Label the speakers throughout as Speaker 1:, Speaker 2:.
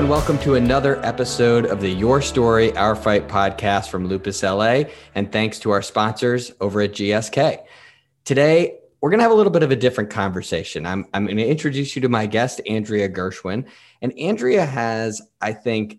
Speaker 1: And welcome to another episode of the Your Story, Our Fight podcast from Lupus LA. And thanks to our sponsors over at GSK. Today, we're going to have a little bit of a different conversation. I'm, I'm going to introduce you to my guest, Andrea Gershwin. And Andrea has, I think,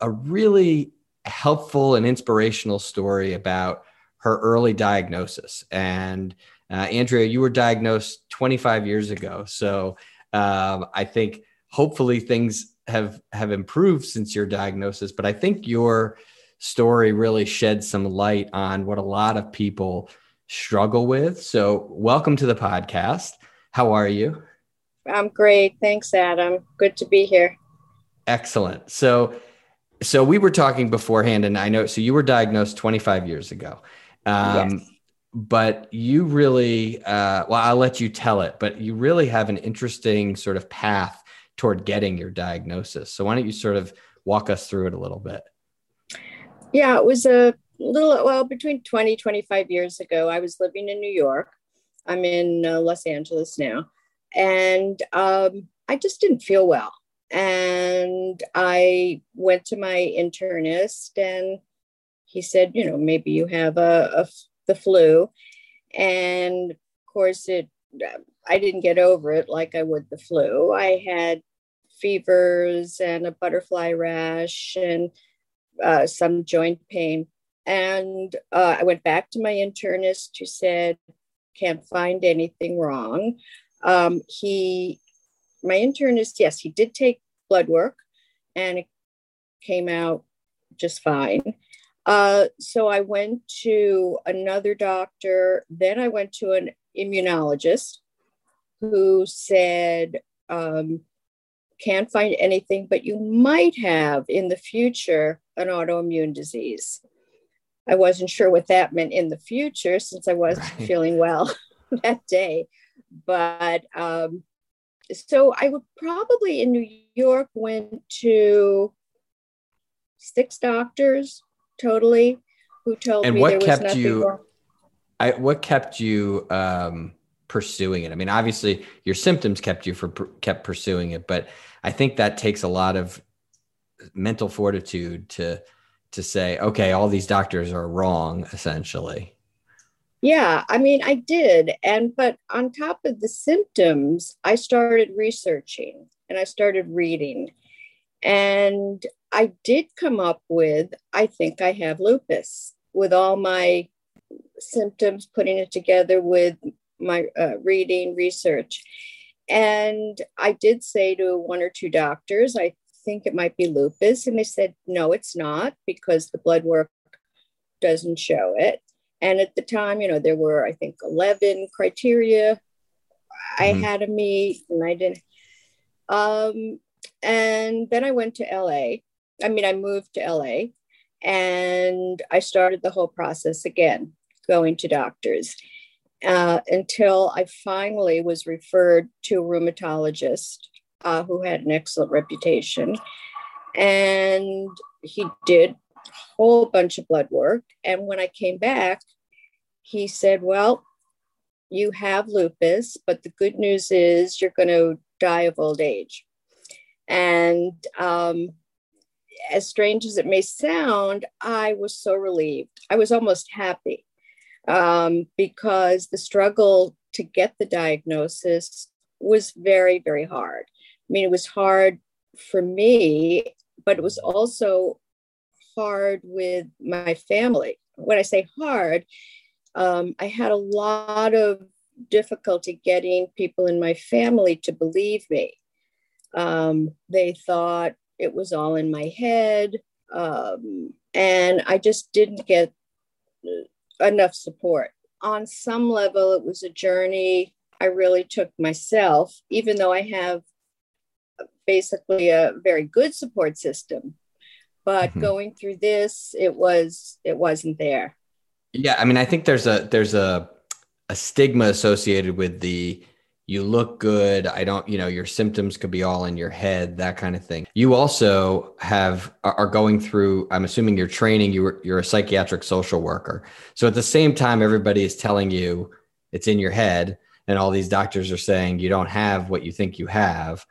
Speaker 1: a really helpful and inspirational story about her early diagnosis. And uh, Andrea, you were diagnosed 25 years ago. So um, I think hopefully things have have improved since your diagnosis. But I think your story really sheds some light on what a lot of people struggle with. So welcome to the podcast. How are you?
Speaker 2: I'm great. Thanks, Adam. Good to be here.
Speaker 1: Excellent. So so we were talking beforehand, and I know so you were diagnosed 25 years ago. Um, yes. But you really, uh, well, I'll let you tell it, but you really have an interesting sort of path toward getting your diagnosis. So why don't you sort of walk us through it a little bit?
Speaker 2: Yeah, it was a little, well, between 20, 25 years ago, I was living in New York. I'm in uh, Los Angeles now. And um, I just didn't feel well. And I went to my internist and he said, you know, maybe you have a, a the flu. And of course, it I didn't get over it like I would the flu. I had fevers and a butterfly rash and uh, some joint pain. And uh, I went back to my internist who said, can't find anything wrong. Um, he, my internist, yes, he did take blood work and it came out just fine. Uh, so I went to another doctor. Then I went to an immunologist who said, um, can't find anything, but you might have in the future an autoimmune disease. I wasn't sure what that meant in the future since I wasn't right. feeling well that day. But um, so I would probably in New York went to six doctors totally who told
Speaker 1: and
Speaker 2: me
Speaker 1: what
Speaker 2: there was
Speaker 1: kept
Speaker 2: nothing
Speaker 1: you,
Speaker 2: wrong.
Speaker 1: I, what kept you um, pursuing it? I mean, obviously your symptoms kept you for kept pursuing it, but I think that takes a lot of mental fortitude to to say, okay, all these doctors are wrong, essentially.
Speaker 2: Yeah, I mean, I did. And, but on top of the symptoms, I started researching and I started reading. And I did come up with, I think I have lupus with all my symptoms, putting it together with my uh, reading, research. And I did say to one or two doctors, I think it might be lupus. And they said, no, it's not because the blood work doesn't show it. And at the time, you know, there were, I think, 11 criteria I mm-hmm. had to meet, and I didn't. Um, and then I went to LA. I mean, I moved to LA and I started the whole process again, going to doctors uh, until I finally was referred to a rheumatologist uh, who had an excellent reputation. And he did a whole bunch of blood work. And when I came back, he said, Well, you have lupus, but the good news is you're going to die of old age. And um, as strange as it may sound, I was so relieved. I was almost happy um, because the struggle to get the diagnosis was very, very hard. I mean, it was hard for me, but it was also hard with my family. When I say hard, um, I had a lot of difficulty getting people in my family to believe me. Um, they thought it was all in my head. Um, and I just didn't get enough support. On some level, it was a journey I really took myself, even though I have basically a very good support system. But mm-hmm. going through this, it was it wasn't there.
Speaker 1: Yeah, I mean, I think there's a there's a a stigma associated with the you look good i don't you know your symptoms could be all in your head that kind of thing you also have are going through i'm assuming you're training you're you're a psychiatric social worker so at the same time everybody is telling you it's in your head and all these doctors are saying you don't have what you think you have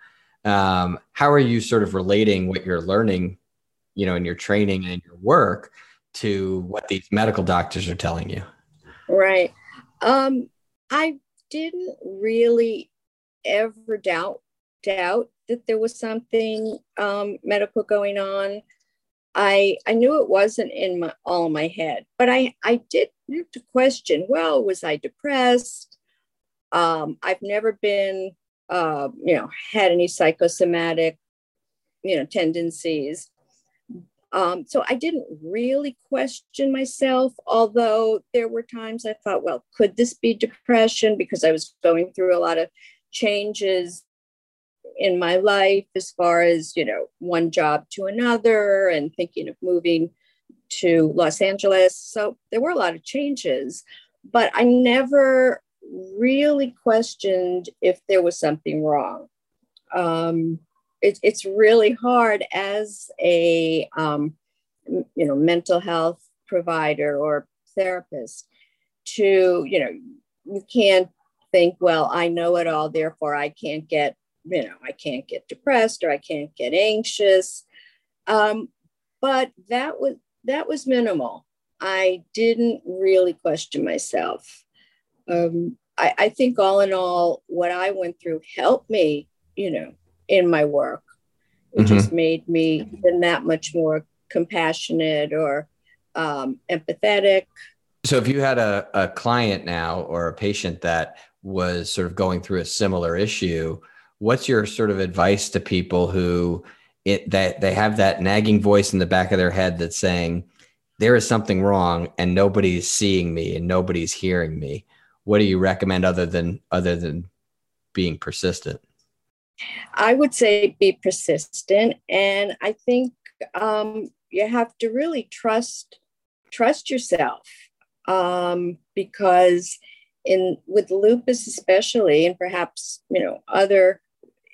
Speaker 1: um, how are you sort of relating what you're learning, you know, in your training and your work to what these medical doctors are telling you?
Speaker 2: Right. Um, I didn't really ever doubt doubt that there was something um, medical going on. I I knew it wasn't in my all my head, but I I did have to question. Well, was I depressed? Um, I've never been, uh, you know, had any psychosomatic, you know, tendencies. Um, so I didn't really question myself, although there were times I thought, well, could this be depression? Because I was going through a lot of changes in my life as far as, you know, one job to another and thinking of moving to Los Angeles. So there were a lot of changes, but I never really questioned if there was something wrong. Um, it, it's really hard as a um, you know mental health provider or therapist to you know you can't think well i know it all therefore i can't get you know i can't get depressed or i can't get anxious. Um, but that was that was minimal. I didn't really question myself. Um, I, I think all in all what i went through helped me you know in my work. It mm-hmm. just made me that much more compassionate or um, empathetic.
Speaker 1: So, if you had a, a client now or a patient that was sort of going through a similar issue, what's your sort of advice to people who it that they have that nagging voice in the back of their head that's saying there is something wrong and nobody's seeing me and nobody's hearing me? What do you recommend other than other than being persistent?
Speaker 2: I would say be persistent, and I think um, you have to really trust trust yourself um, because in with lupus especially, and perhaps you know other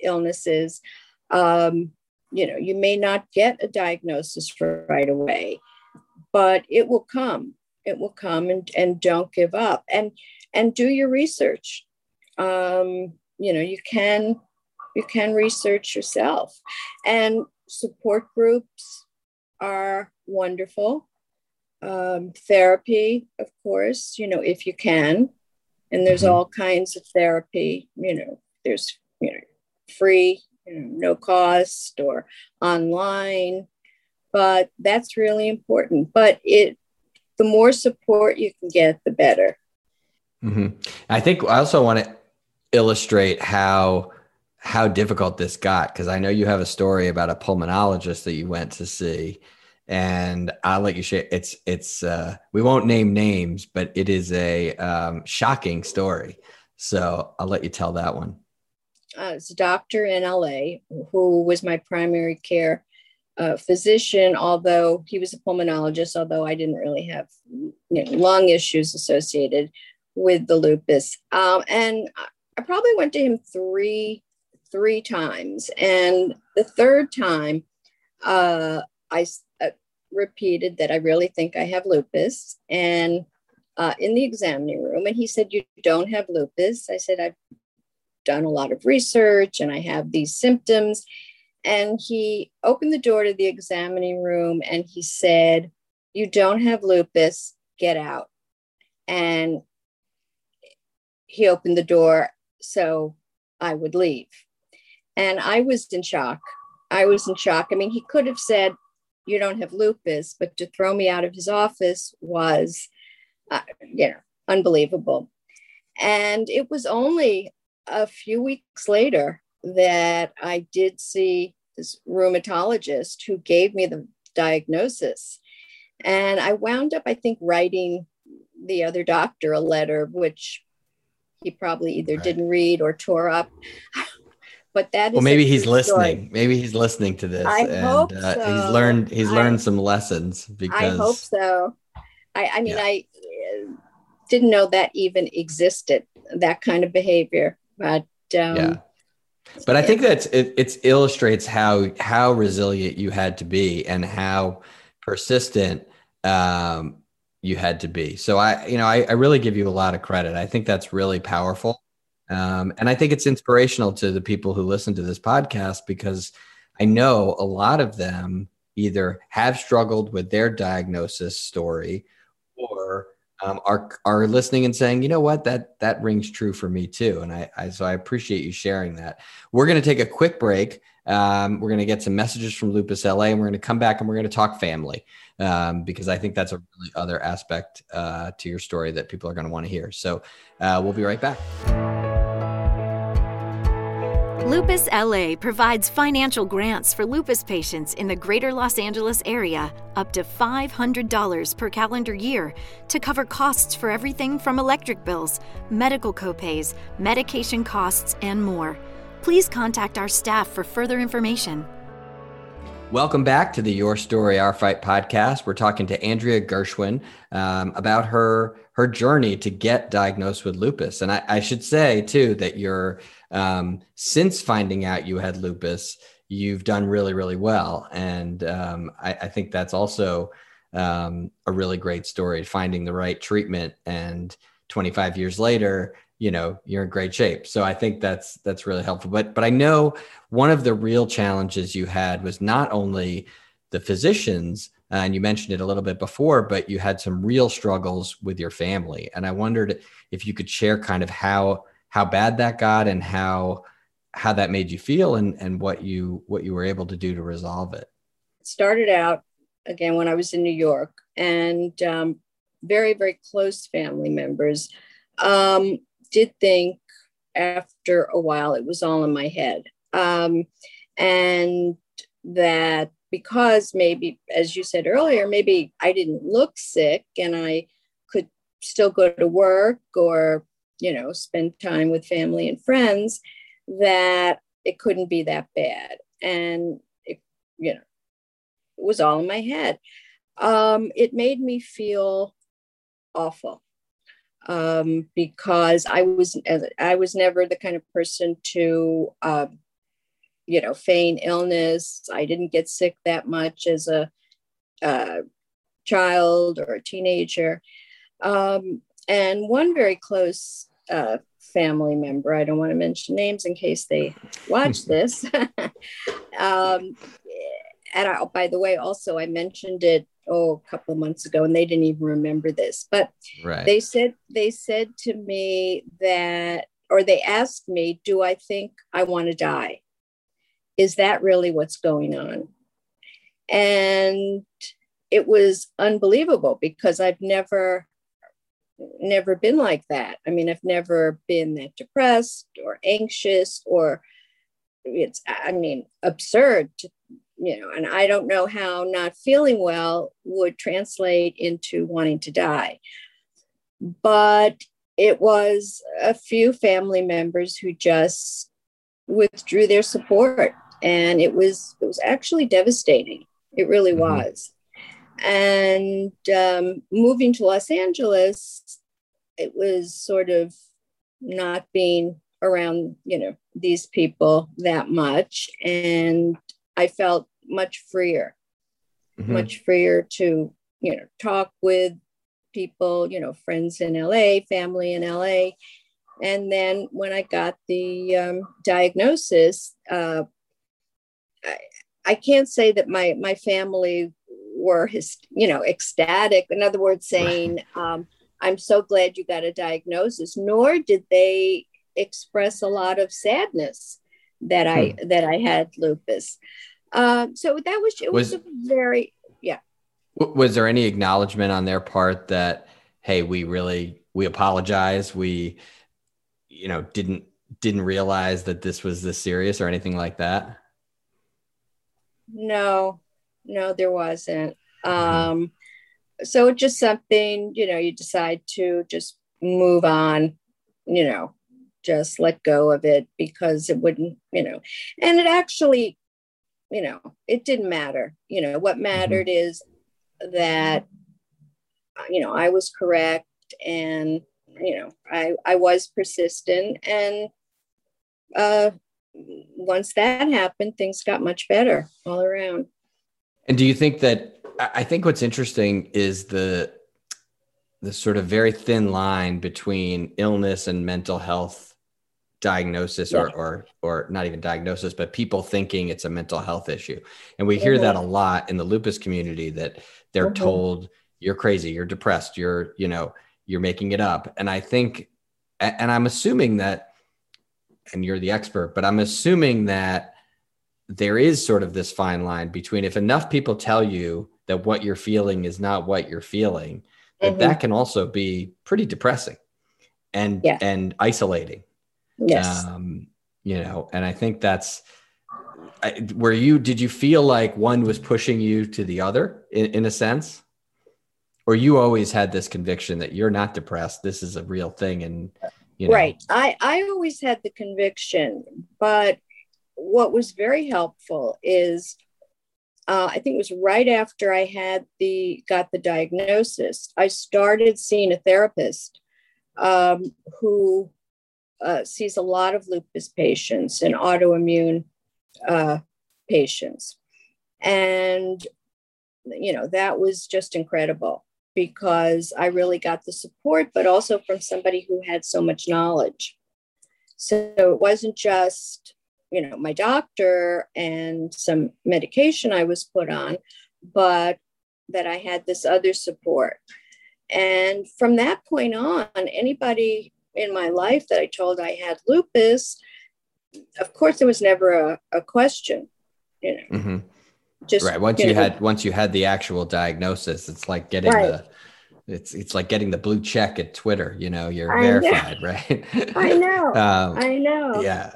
Speaker 2: illnesses, um, you know you may not get a diagnosis right away, but it will come. It will come, and and don't give up, and and do your research. Um, you know you can you can research yourself. And support groups are wonderful. Um, therapy, of course, you know, if you can. And there's mm-hmm. all kinds of therapy, you know, there's, you know, free, you know, no cost or online. But that's really important. But it, the more support you can get, the better.
Speaker 1: Mm-hmm. I think I also want to illustrate how how difficult this got because I know you have a story about a pulmonologist that you went to see, and I'll let you share. It's it's uh, we won't name names, but it is a um, shocking story. So I'll let you tell that one.
Speaker 2: Uh, it's a doctor in LA who was my primary care uh, physician, although he was a pulmonologist, although I didn't really have you know, lung issues associated with the lupus. Um, and I probably went to him three three times. And the third time, uh, I uh, repeated that I really think I have lupus. And uh, in the examining room, and he said, You don't have lupus. I said, I've done a lot of research and I have these symptoms. And he opened the door to the examining room and he said, You don't have lupus, get out. And he opened the door so I would leave. And I was in shock. I was in shock. I mean, he could have said, You don't have lupus, but to throw me out of his office was, uh, you know, unbelievable. And it was only a few weeks later that I did see this rheumatologist who gave me the diagnosis. And I wound up, I think, writing the other doctor a letter, which he probably either right. didn't read or tore up. But that
Speaker 1: well maybe he's listening. Story. maybe he's listening to this I and hope uh, so. he's learned he's I, learned some lessons because
Speaker 2: i hope so. I, I mean yeah. i uh, didn't know that even existed that kind of behavior but um, yeah.
Speaker 1: But i think that it it's illustrates how how resilient you had to be and how persistent um, you had to be. So i you know I, I really give you a lot of credit. I think that's really powerful Um, and I think it's inspirational to the people who listen to this podcast because I know a lot of them either have struggled with their diagnosis story or um, are are listening and saying, you know what, that that rings true for me too. And I, I so I appreciate you sharing that. We're going to take a quick break. Um, we're going to get some messages from Lupus LA, and we're going to come back and we're going to talk family um, because I think that's a really other aspect uh, to your story that people are going to want to hear. So uh, we'll be right back.
Speaker 3: Lupus LA provides financial grants for lupus patients in the greater Los Angeles area up to $500 per calendar year to cover costs for everything from electric bills, medical copays, medication costs, and more. Please contact our staff for further information.
Speaker 1: Welcome back to the Your Story, Our Fight podcast. We're talking to Andrea Gershwin um, about her her journey to get diagnosed with lupus. And I, I should say too that you're um, since finding out you had lupus, you've done really really well, and um, I, I, think that's also um, a really great story. Finding the right treatment, and 25 years later, you know you're in great shape. So i think that's that's really helpful. But but i know one of the real challenges you had was not only the physicians and you mentioned it a little bit before but you had some real struggles with your family. And i wondered if you could share kind of how how bad that got and how how that made you feel and and what you what you were able to do to resolve it.
Speaker 2: Started out again when i was in new york and um, very very close family members. Um, did think after a while it was all in my head. Um, and that because maybe, as you said earlier, maybe I didn't look sick and I could still go to work or, you know, spend time with family and friends, that it couldn't be that bad. And, it, you know, it was all in my head. Um, it made me feel awful um, because I was I was never the kind of person to uh, you know feign illness. I didn't get sick that much as a, a child or a teenager. Um, and one very close uh, family member, I don't want to mention names in case they watch this. um, and I, by the way, also I mentioned it oh a couple of months ago and they didn't even remember this but right. they said they said to me that or they asked me do i think i want to die? Is that really what's going on? And it was unbelievable because i've never never been like that. I mean i've never been that depressed or anxious or it's i mean absurd to you know, and I don't know how not feeling well would translate into wanting to die. But it was a few family members who just withdrew their support and it was it was actually devastating it really mm-hmm. was and um, moving to los angeles it was sort of not being around you know these people that much and i felt much freer, mm-hmm. much freer to, you know, talk with people, you know, friends in LA, family in LA. And then when I got the um, diagnosis, uh, I, I can't say that my my family were his, you know, ecstatic. In other words, saying, um, "I'm so glad you got a diagnosis." Nor did they express a lot of sadness that I hmm. that I had lupus. Um, so that was it was, was very yeah.
Speaker 1: Was there any acknowledgement on their part that hey, we really we apologize, we you know didn't didn't realize that this was this serious or anything like that?
Speaker 2: No, no, there wasn't. Mm-hmm. Um, so it's just something you know you decide to just move on, you know, just let go of it because it wouldn't, you know, and it actually you know, it didn't matter. You know, what mm-hmm. mattered mm-hmm. is that, you know, I was correct and, you know, I, I was persistent. And uh, once that happened, things got much better all around.
Speaker 1: And do you think that, I think what's interesting is the, the sort of very thin line between illness and mental health diagnosis or, or or not even diagnosis but people thinking it's a mental health issue and we hear mm-hmm. that a lot in the lupus community that they're mm-hmm. told you're crazy you're depressed you're you know you're making it up and i think and i'm assuming that and you're the expert but i'm assuming that there is sort of this fine line between if enough people tell you that what you're feeling is not what you're feeling that mm-hmm. that can also be pretty depressing and yeah. and isolating
Speaker 2: Yes. Um,
Speaker 1: you know, and I think that's I, where you did you feel like one was pushing you to the other in, in a sense? Or you always had this conviction that you're not depressed. This is a real thing. And you know.
Speaker 2: right. I, I always had the conviction, but what was very helpful is uh, I think it was right after I had the got the diagnosis, I started seeing a therapist um, who uh, sees a lot of lupus patients and autoimmune uh, patients. And, you know, that was just incredible because I really got the support, but also from somebody who had so much knowledge. So it wasn't just, you know, my doctor and some medication I was put on, but that I had this other support. And from that point on, anybody in my life that I told I had lupus, of course, there was never a, a question, you know.
Speaker 1: Mm-hmm. Just right. Once you, you know, had once you had the actual diagnosis, it's like getting right. the it's it's like getting the blue check at Twitter. You know, you're I verified,
Speaker 2: know.
Speaker 1: right?
Speaker 2: I know. um, I know.
Speaker 1: Yeah.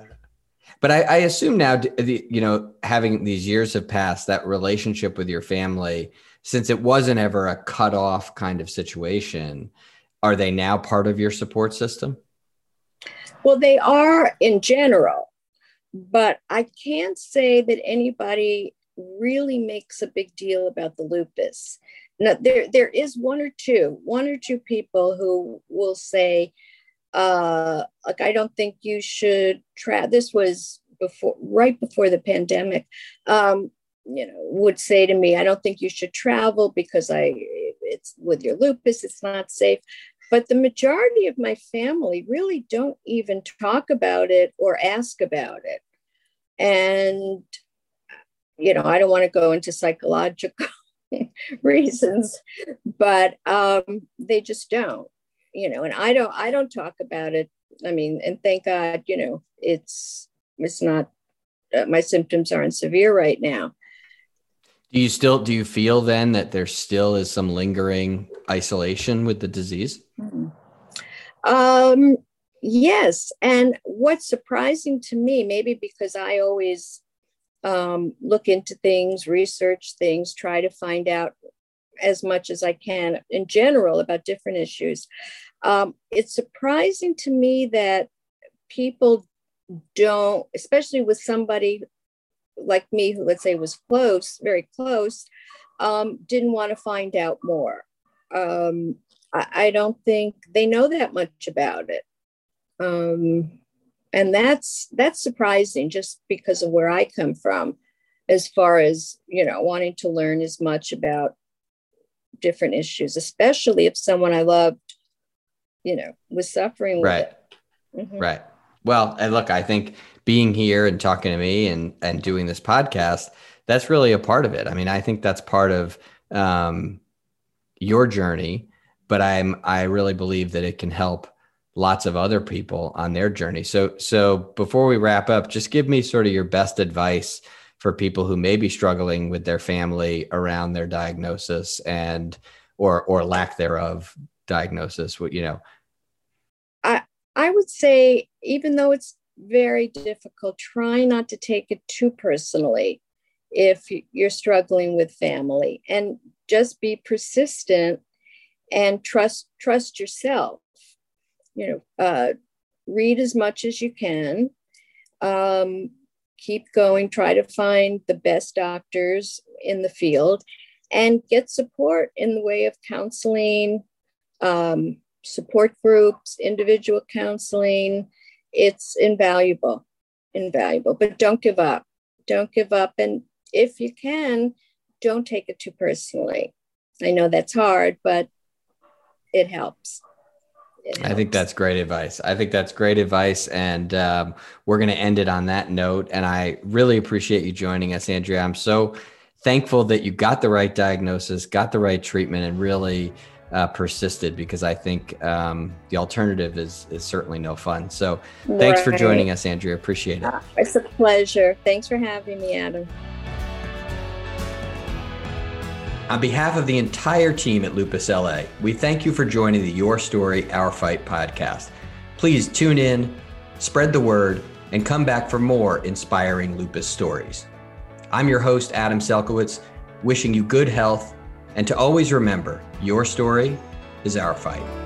Speaker 1: But I, I assume now, the, you know, having these years have passed, that relationship with your family, since it wasn't ever a cut off kind of situation, are they now part of your support system?
Speaker 2: Well, they are in general, but I can't say that anybody really makes a big deal about the lupus. Now, there, there is one or two, one or two people who will say, uh, like, I don't think you should try. This was before, right before the pandemic. Um, you know, would say to me, I don't think you should travel because I, it's with your lupus, it's not safe. But the majority of my family really don't even talk about it or ask about it. And, you know, I don't want to go into psychological reasons, but um, they just don't, you know, and I don't, I don't talk about it. I mean, and thank God, you know, it's, it's not, uh, my symptoms aren't severe right now.
Speaker 1: Do you still do you feel then that there still is some lingering isolation with the disease?
Speaker 2: Mm-hmm. Um, yes, and what's surprising to me, maybe because I always um, look into things, research things, try to find out as much as I can in general about different issues. Um, it's surprising to me that people don't, especially with somebody like me, who let's say was close, very close, um, didn't want to find out more. Um, I, I, don't think they know that much about it. Um, and that's that's surprising just because of where I come from, as far as you know, wanting to learn as much about different issues, especially if someone I loved, you know, was suffering
Speaker 1: right. Mm-hmm. Right. Well, and look, I think being here and talking to me and and doing this podcast, that's really a part of it. I mean, I think that's part of um, your journey, but I'm I really believe that it can help lots of other people on their journey. So so before we wrap up, just give me sort of your best advice for people who may be struggling with their family around their diagnosis and or or lack thereof diagnosis. What you know.
Speaker 2: I I would say even though it's very difficult. Try not to take it too personally if you're struggling with family and just be persistent and trust trust yourself you know uh, read as much as you can um, keep going try to find the best doctors in the field and get support in the way of counseling um, support groups individual counseling it's invaluable, invaluable. But don't give up. Don't give up. And if you can, don't take it too personally. I know that's hard, but it helps.
Speaker 1: I think that's great advice. I think that's great advice. And um, we're going to end it on that note. And I really appreciate you joining us, Andrea. I'm so thankful that you got the right diagnosis, got the right treatment, and really uh, persisted because I think um, the alternative is is certainly no fun. So thanks right. for joining us, Andrea. Appreciate it.
Speaker 2: It's a pleasure. Thanks for having me, Adam.
Speaker 1: On behalf of the entire team at Lupus LA, we thank you for joining the Your Story, Our Fight podcast. Please tune in, spread the word, and come back for more inspiring lupus stories. I'm your host, Adam Selkowitz, wishing you good health and to always remember your story is our fight.